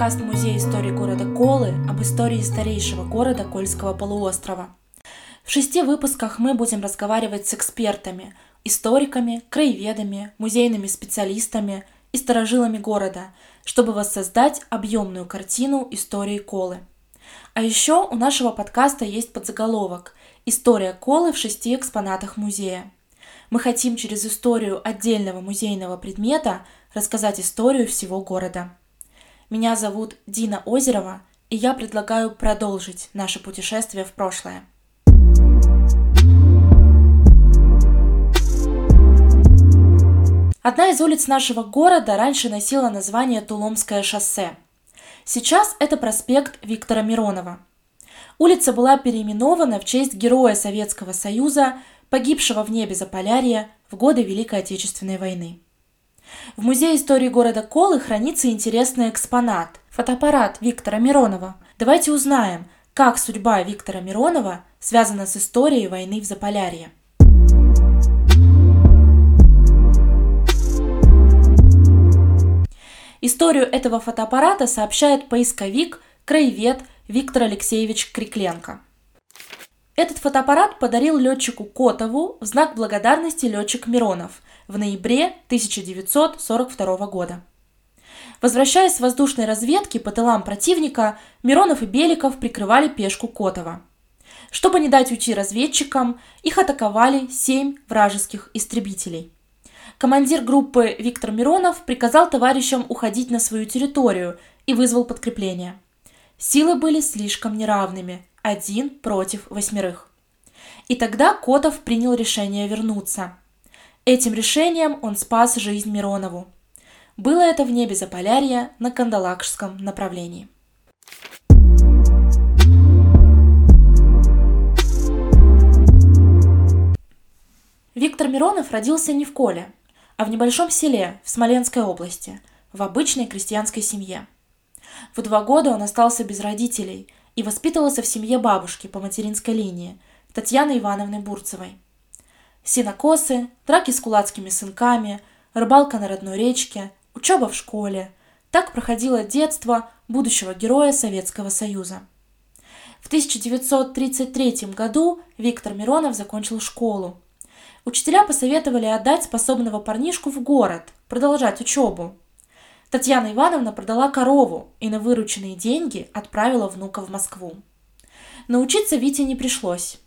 подкаст Музея истории города Колы об истории старейшего города Кольского полуострова. В шести выпусках мы будем разговаривать с экспертами, историками, краеведами, музейными специалистами и старожилами города, чтобы воссоздать объемную картину истории Колы. А еще у нашего подкаста есть подзаголовок «История Колы в шести экспонатах музея». Мы хотим через историю отдельного музейного предмета рассказать историю всего города. Меня зовут Дина Озерова, и я предлагаю продолжить наше путешествие в прошлое. Одна из улиц нашего города раньше носила название Туломское шоссе. Сейчас это проспект Виктора Миронова. Улица была переименована в честь героя Советского Союза, погибшего в небе Заполярья в годы Великой Отечественной войны. В Музее истории города Колы хранится интересный экспонат – фотоаппарат Виктора Миронова. Давайте узнаем, как судьба Виктора Миронова связана с историей войны в Заполярье. Историю этого фотоаппарата сообщает поисковик, краевед Виктор Алексеевич Крикленко. Этот фотоаппарат подарил летчику Котову в знак благодарности летчик Миронов – в ноябре 1942 года. Возвращаясь с воздушной разведки по тылам противника, Миронов и Беликов прикрывали пешку Котова. Чтобы не дать уйти разведчикам, их атаковали семь вражеских истребителей. Командир группы Виктор Миронов приказал товарищам уходить на свою территорию и вызвал подкрепление. Силы были слишком неравными – один против восьмерых. И тогда Котов принял решение вернуться – Этим решением он спас жизнь Миронову. Было это в небе Заполярья на Кандалакшском направлении. Виктор Миронов родился не в Коле, а в небольшом селе в Смоленской области, в обычной крестьянской семье. В два года он остался без родителей и воспитывался в семье бабушки по материнской линии, Татьяны Ивановны Бурцевой – Синокосы, драки с кулацкими сынками, рыбалка на родной речке, учеба в школе. Так проходило детство будущего героя Советского Союза. В 1933 году Виктор Миронов закончил школу. Учителя посоветовали отдать способного парнишку в город, продолжать учебу. Татьяна Ивановна продала корову и на вырученные деньги отправила внука в Москву. Научиться Вите не пришлось.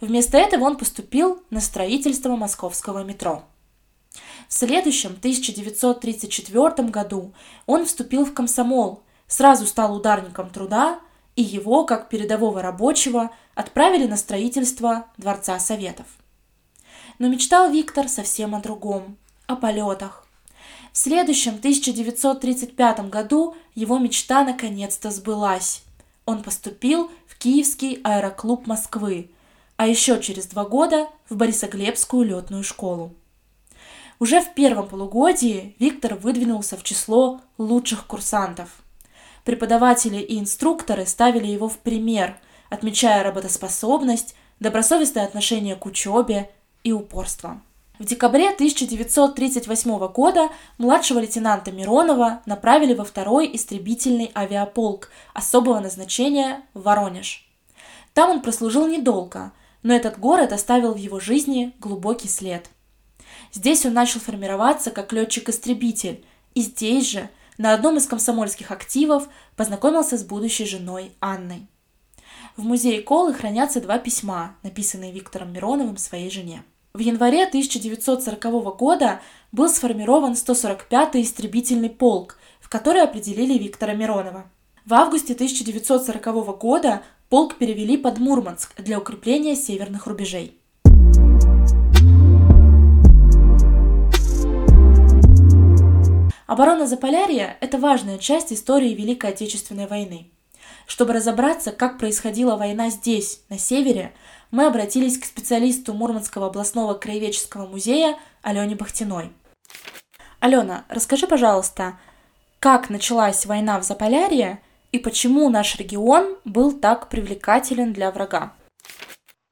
Вместо этого он поступил на строительство московского метро. В следующем, 1934 году, он вступил в комсомол, сразу стал ударником труда, и его, как передового рабочего, отправили на строительство Дворца Советов. Но мечтал Виктор совсем о другом, о полетах. В следующем, 1935 году, его мечта наконец-то сбылась. Он поступил в Киевский аэроклуб Москвы, а еще через два года в Борисоглебскую летную школу. Уже в первом полугодии Виктор выдвинулся в число лучших курсантов. Преподаватели и инструкторы ставили его в пример, отмечая работоспособность, добросовестное отношение к учебе и упорство. В декабре 1938 года младшего лейтенанта Миронова направили во второй истребительный авиаполк особого назначения в Воронеж. Там он прослужил недолго, но этот город оставил в его жизни глубокий след. Здесь он начал формироваться как летчик-истребитель, и здесь же, на одном из комсомольских активов, познакомился с будущей женой Анной. В музее Колы хранятся два письма, написанные Виктором Мироновым своей жене. В январе 1940 года был сформирован 145-й истребительный полк, в который определили Виктора Миронова. В августе 1940 года полк перевели под Мурманск для укрепления северных рубежей. Оборона Заполярья – это важная часть истории Великой Отечественной войны. Чтобы разобраться, как происходила война здесь, на севере, мы обратились к специалисту Мурманского областного краеведческого музея Алене Бахтиной. Алена, расскажи, пожалуйста, как началась война в Заполярье и почему наш регион был так привлекателен для врага.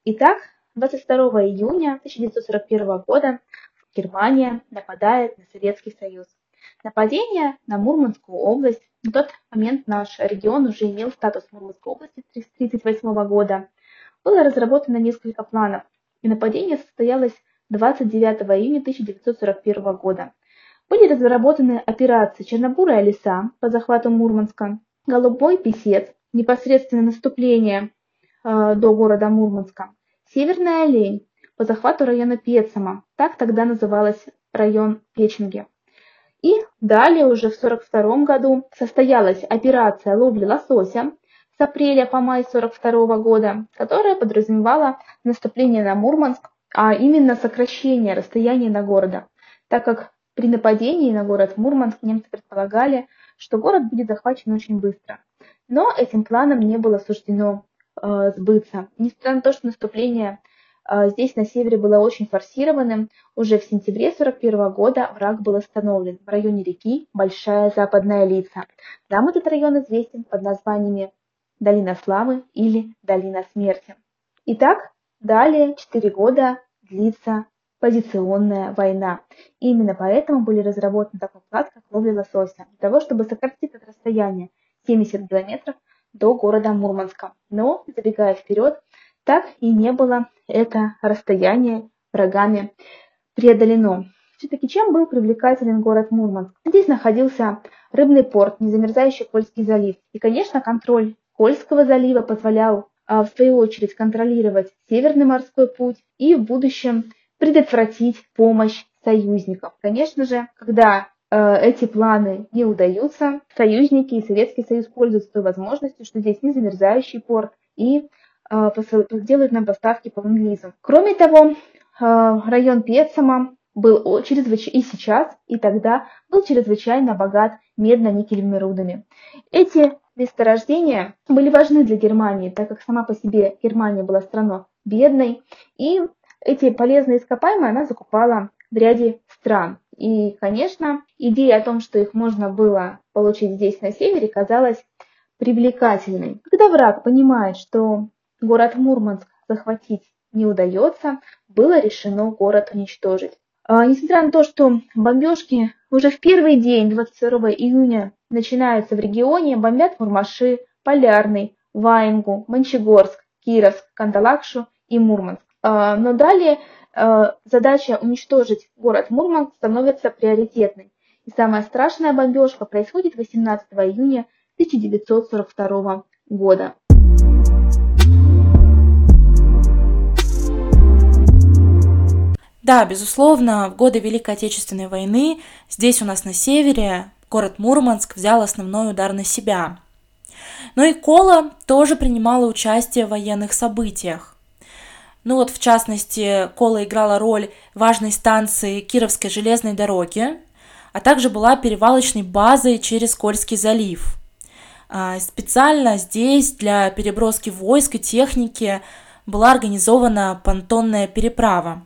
Итак, 22 июня 1941 года Германия нападает на Советский Союз. Нападение на Мурманскую область На тот момент наш регион уже имел статус Мурманской области с 1938 года. Было разработано несколько планов, и нападение состоялось 29 июня 1941 года. Были разработаны операции «Чернобурая леса» по захвату Мурманска, «Голубой писец» непосредственно наступление э, до города Мурманска, «Северная олень» по захвату района Пецама, так тогда называлась район Печенги. И далее уже в 1942 году состоялась операция ловли лосося с апреля по май 1942 года, которая подразумевала наступление на Мурманск, а именно сокращение расстояния до города, так как при нападении на город Мурманск немцы предполагали, что город будет захвачен очень быстро. Но этим планом не было суждено э, сбыться. Несмотря на то, что наступление э, здесь на севере было очень форсированным, уже в сентябре 1941 года враг был остановлен в районе реки Большая Западная Лица. Нам этот район известен под названиями Долина Славы или Долина Смерти. Итак, далее 4 года длится позиционная война. И именно поэтому были разработаны такой план, как ловля лосося, для того, чтобы сократить это расстояние 70 километров до города Мурманска. Но, забегая вперед, так и не было это расстояние врагами преодолено. Все-таки чем был привлекателен город Мурманск? Здесь находился рыбный порт, незамерзающий Кольский залив. И, конечно, контроль Кольского залива позволял а, в свою очередь контролировать Северный морской путь и в будущем предотвратить помощь союзников. Конечно же, когда э, эти планы не удаются, союзники и Советский Союз пользуются той возможностью, что здесь не замерзающий порт и э, делают нам поставки по англизам. Кроме того, э, район Пецама был чрезвычайно и сейчас, и тогда был чрезвычайно богат медно-никелевыми рудами. Эти месторождения были важны для Германии, так как сама по себе Германия была страной бедной, и эти полезные ископаемые она закупала в ряде стран. И, конечно, идея о том, что их можно было получить здесь, на севере, казалась привлекательной. Когда враг понимает, что город Мурманск захватить не удается, было решено город уничтожить. А, несмотря на то, что бомбежки уже в первый день, 22 июня, начинаются в регионе, бомбят Мурмаши, Полярный, Ваенгу, Мончегорск, Кировск, Кандалакшу и Мурманск. А, но далее а, задача уничтожить город Мурманск становится приоритетной. И самая страшная бомбежка происходит 18 июня 1942 года. Да, безусловно, в годы Великой Отечественной войны здесь у нас на севере город Мурманск взял основной удар на себя. Но и Кола тоже принимала участие в военных событиях. Ну вот, в частности, Кола играла роль важной станции Кировской железной дороги, а также была перевалочной базой через Кольский залив. А, специально здесь для переброски войск и техники была организована понтонная переправа.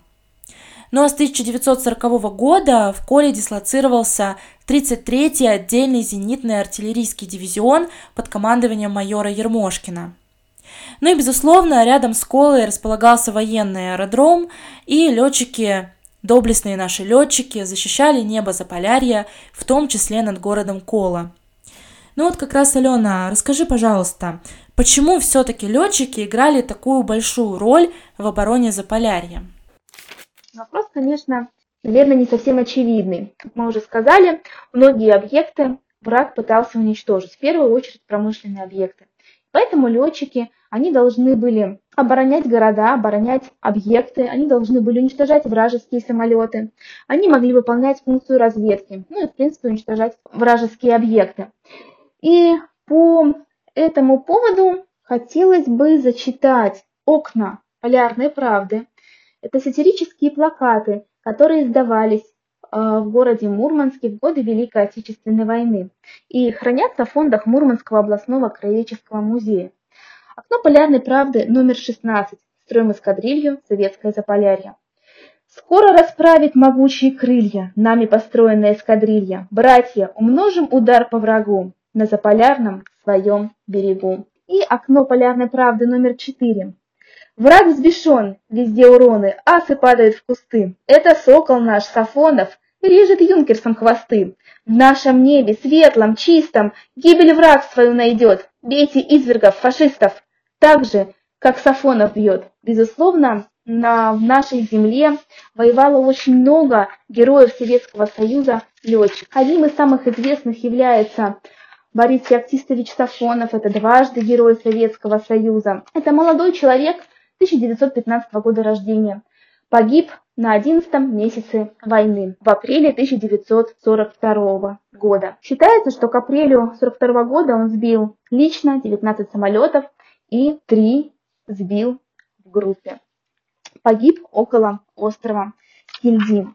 Ну а с 1940 года в Коле дислоцировался 33-й отдельный зенитный артиллерийский дивизион под командованием майора Ермошкина – ну и, безусловно, рядом с Колой располагался военный аэродром, и летчики, доблестные наши летчики, защищали небо Заполярья, в том числе над городом Кола. Ну вот как раз, Алена, расскажи, пожалуйста, почему все-таки летчики играли такую большую роль в обороне Заполярья? Вопрос, конечно, наверное, не совсем очевидный. Как мы уже сказали, многие объекты враг пытался уничтожить, в первую очередь промышленные объекты. Поэтому летчики, они должны были оборонять города, оборонять объекты, они должны были уничтожать вражеские самолеты, они могли выполнять функцию разведки, ну и, в принципе, уничтожать вражеские объекты. И по этому поводу хотелось бы зачитать «Окна полярной правды». Это сатирические плакаты, которые издавались Э, в городе Мурманске в годы Великой Отечественной войны и хранятся в фондах Мурманского областного краеведческого музея. Окно полярной правды номер 16. Строим эскадрилью Советское Заполярье. Скоро расправит могучие крылья, нами построенная эскадрилья. Братья, умножим удар по врагу на заполярном своем берегу. И окно полярной правды номер 4. Враг взбешен, везде уроны, асы падают в кусты. Это сокол наш, Сафонов, режет юнкерсом хвосты. В нашем небе, светлом, чистом, гибель враг свою найдет. Бейте извергов, фашистов, так же, как Сафонов бьет. Безусловно, на, в нашей земле воевало очень много героев Советского Союза летчиков. Одним из самых известных является Борис Феоктистович Сафонов, это дважды герой Советского Союза. Это молодой человек 1915 года рождения. Погиб на 11 месяце войны в апреле 1942 года. Считается, что к апрелю 1942 года он сбил лично 19 самолетов и 3 сбил в группе. Погиб около острова Кильдин.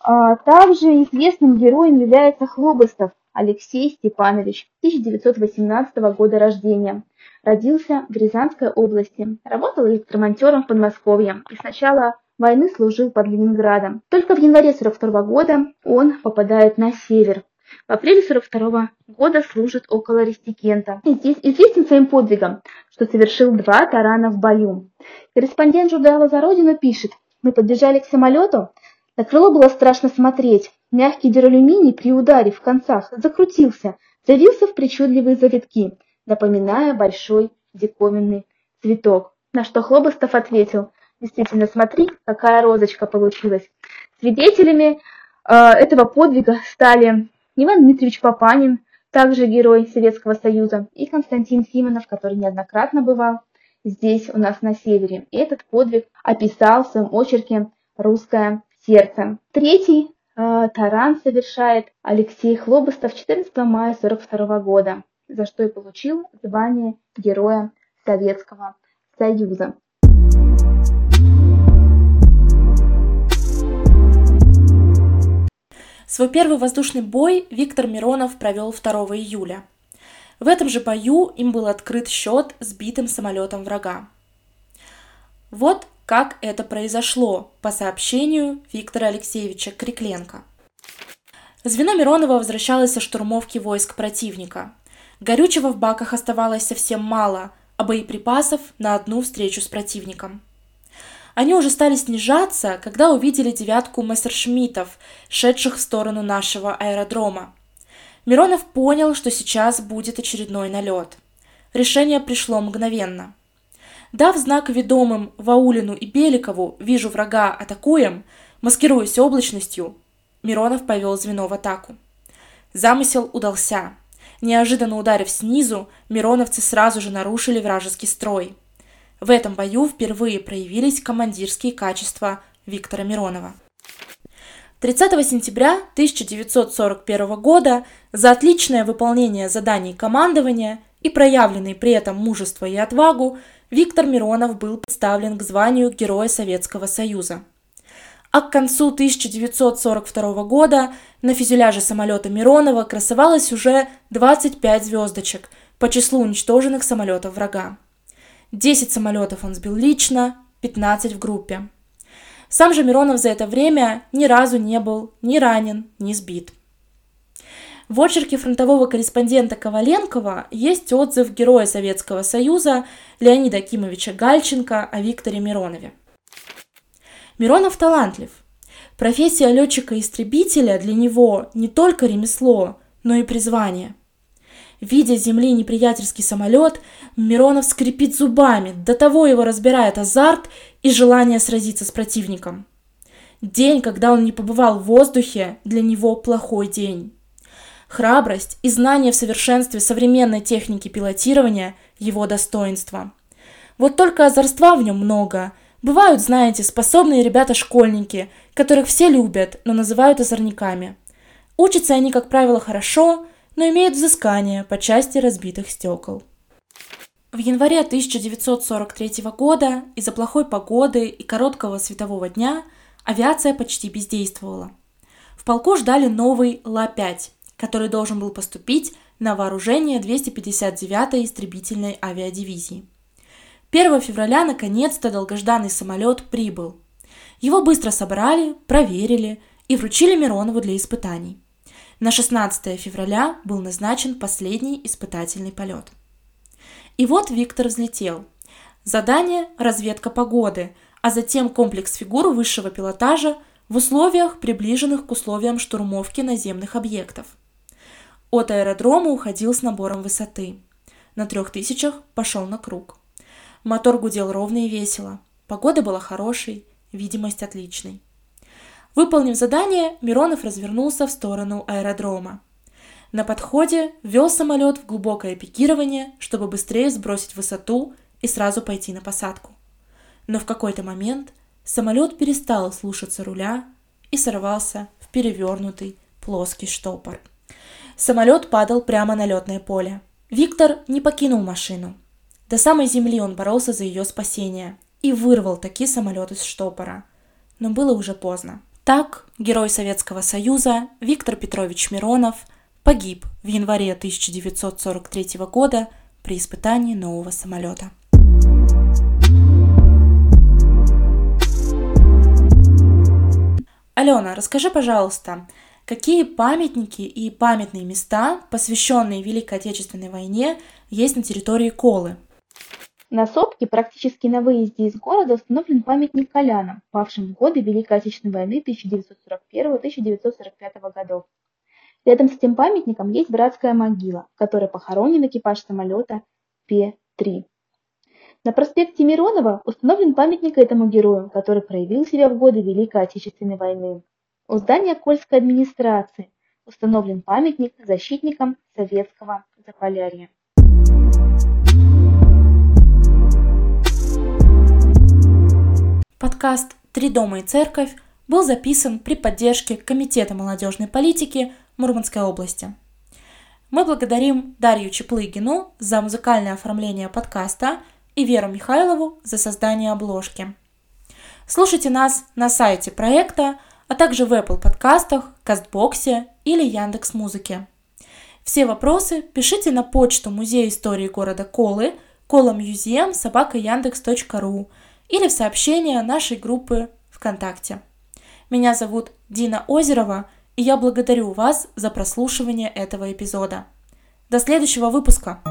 А также известным героем является Хлобыстов Алексей Степанович, 1918 года рождения. Родился в Рязанской области, работал электромонтером в Подмосковье и с начала войны служил под Ленинградом. Только в январе 42 года он попадает на север. В апреле 42 года служит около Рестикента. И здесь известен своим подвигом, что совершил два тарана в бою. Корреспондент журнала «За Родину» пишет, мы подбежали к самолету, на крыло было страшно смотреть. Мягкий дюралюминий при ударе в концах закрутился, завился в причудливые завитки, напоминая большой диковинный цветок. На что Хлобыстов ответил, действительно, смотри, какая розочка получилась. Свидетелями э, этого подвига стали Иван Дмитриевич Папанин, также герой Советского Союза, и Константин Симонов, который неоднократно бывал здесь у нас на севере. И этот подвиг описал в своем очерке «Русское сердце». Третий Э, таран совершает Алексей Хлобыстов 14 мая 1942 года, за что и получил звание Героя Советского Союза. Свой первый воздушный бой Виктор Миронов провел 2 июля. В этом же бою им был открыт счет сбитым самолетом врага. Вот как это произошло, по сообщению Виктора Алексеевича Крикленко. Звено Миронова возвращалось со штурмовки войск противника. Горючего в баках оставалось совсем мало, а боеприпасов на одну встречу с противником. Они уже стали снижаться, когда увидели девятку мессершмиттов, шедших в сторону нашего аэродрома. Миронов понял, что сейчас будет очередной налет. Решение пришло мгновенно – Дав знак ведомым Ваулину и Беликову «Вижу врага, атакуем», маскируясь облачностью, Миронов повел звено в атаку. Замысел удался. Неожиданно ударив снизу, мироновцы сразу же нарушили вражеский строй. В этом бою впервые проявились командирские качества Виктора Миронова. 30 сентября 1941 года за отличное выполнение заданий командования и проявленные при этом мужество и отвагу Виктор Миронов был представлен к званию Героя Советского Союза. А к концу 1942 года на фюзеляже самолета Миронова красовалось уже 25 звездочек по числу уничтоженных самолетов врага. 10 самолетов он сбил лично, 15 в группе. Сам же Миронов за это время ни разу не был ни ранен, ни сбит. В очерке фронтового корреспондента Коваленкова есть отзыв героя Советского Союза Леонида Кимовича Гальченко о Викторе Миронове. Миронов талантлив. Профессия летчика-истребителя для него не только ремесло, но и призвание. Видя земли неприятельский самолет, Миронов скрипит зубами, до того его разбирает азарт и желание сразиться с противником. День, когда он не побывал в воздухе, для него плохой день. Храбрость и знание в совершенстве современной техники пилотирования – его достоинство. Вот только озорства в нем много. Бывают, знаете, способные ребята-школьники, которых все любят, но называют озорниками. Учатся они, как правило, хорошо, но имеют взыскание по части разбитых стекол. В январе 1943 года из-за плохой погоды и короткого светового дня авиация почти бездействовала. В полку ждали новый Ла-5, который должен был поступить на вооружение 259-й истребительной авиадивизии. 1 февраля наконец-то долгожданный самолет прибыл. Его быстро собрали, проверили и вручили Миронову для испытаний. На 16 февраля был назначен последний испытательный полет. И вот Виктор взлетел. Задание – разведка погоды, а затем комплекс фигур высшего пилотажа в условиях, приближенных к условиям штурмовки наземных объектов. От аэродрома уходил с набором высоты. На трех тысячах пошел на круг. Мотор гудел ровно и весело. Погода была хорошей, видимость отличной. Выполнив задание, Миронов развернулся в сторону аэродрома. На подходе вел самолет в глубокое пикирование, чтобы быстрее сбросить высоту и сразу пойти на посадку. Но в какой-то момент самолет перестал слушаться руля и сорвался в перевернутый плоский штопор. Самолет падал прямо на летное поле. Виктор не покинул машину. До самой земли он боролся за ее спасение и вырвал таки самолет из штопора. Но было уже поздно. Так, герой Советского Союза Виктор Петрович Миронов погиб в январе 1943 года при испытании нового самолета. Алена, расскажи, пожалуйста, какие памятники и памятные места, посвященные Великой Отечественной войне, есть на территории Колы? На Сопке, практически на выезде из города, установлен памятник колянам, павшим в годы Великой Отечественной войны 1941-1945 годов. Рядом с этим памятником есть братская могила, в которой похоронен экипаж самолета П-3. На проспекте Миронова установлен памятник этому герою, который проявил себя в годы Великой Отечественной войны. У здания Кольской администрации установлен памятник защитникам советского Заполярья. Подкаст «Три дома и церковь» был записан при поддержке Комитета молодежной политики Мурманской области. Мы благодарим Дарью Чеплыгину за музыкальное оформление подкаста и Веру Михайлову за создание обложки. Слушайте нас на сайте проекта, а также в Apple подкастах, Кастбоксе или Яндекс Музыке. Все вопросы пишите на почту Музея истории города Колы, коломьюзием собака яндекс.ру или в сообщения нашей группы ВКонтакте. Меня зовут Дина Озерова, и я благодарю вас за прослушивание этого эпизода. До следующего выпуска!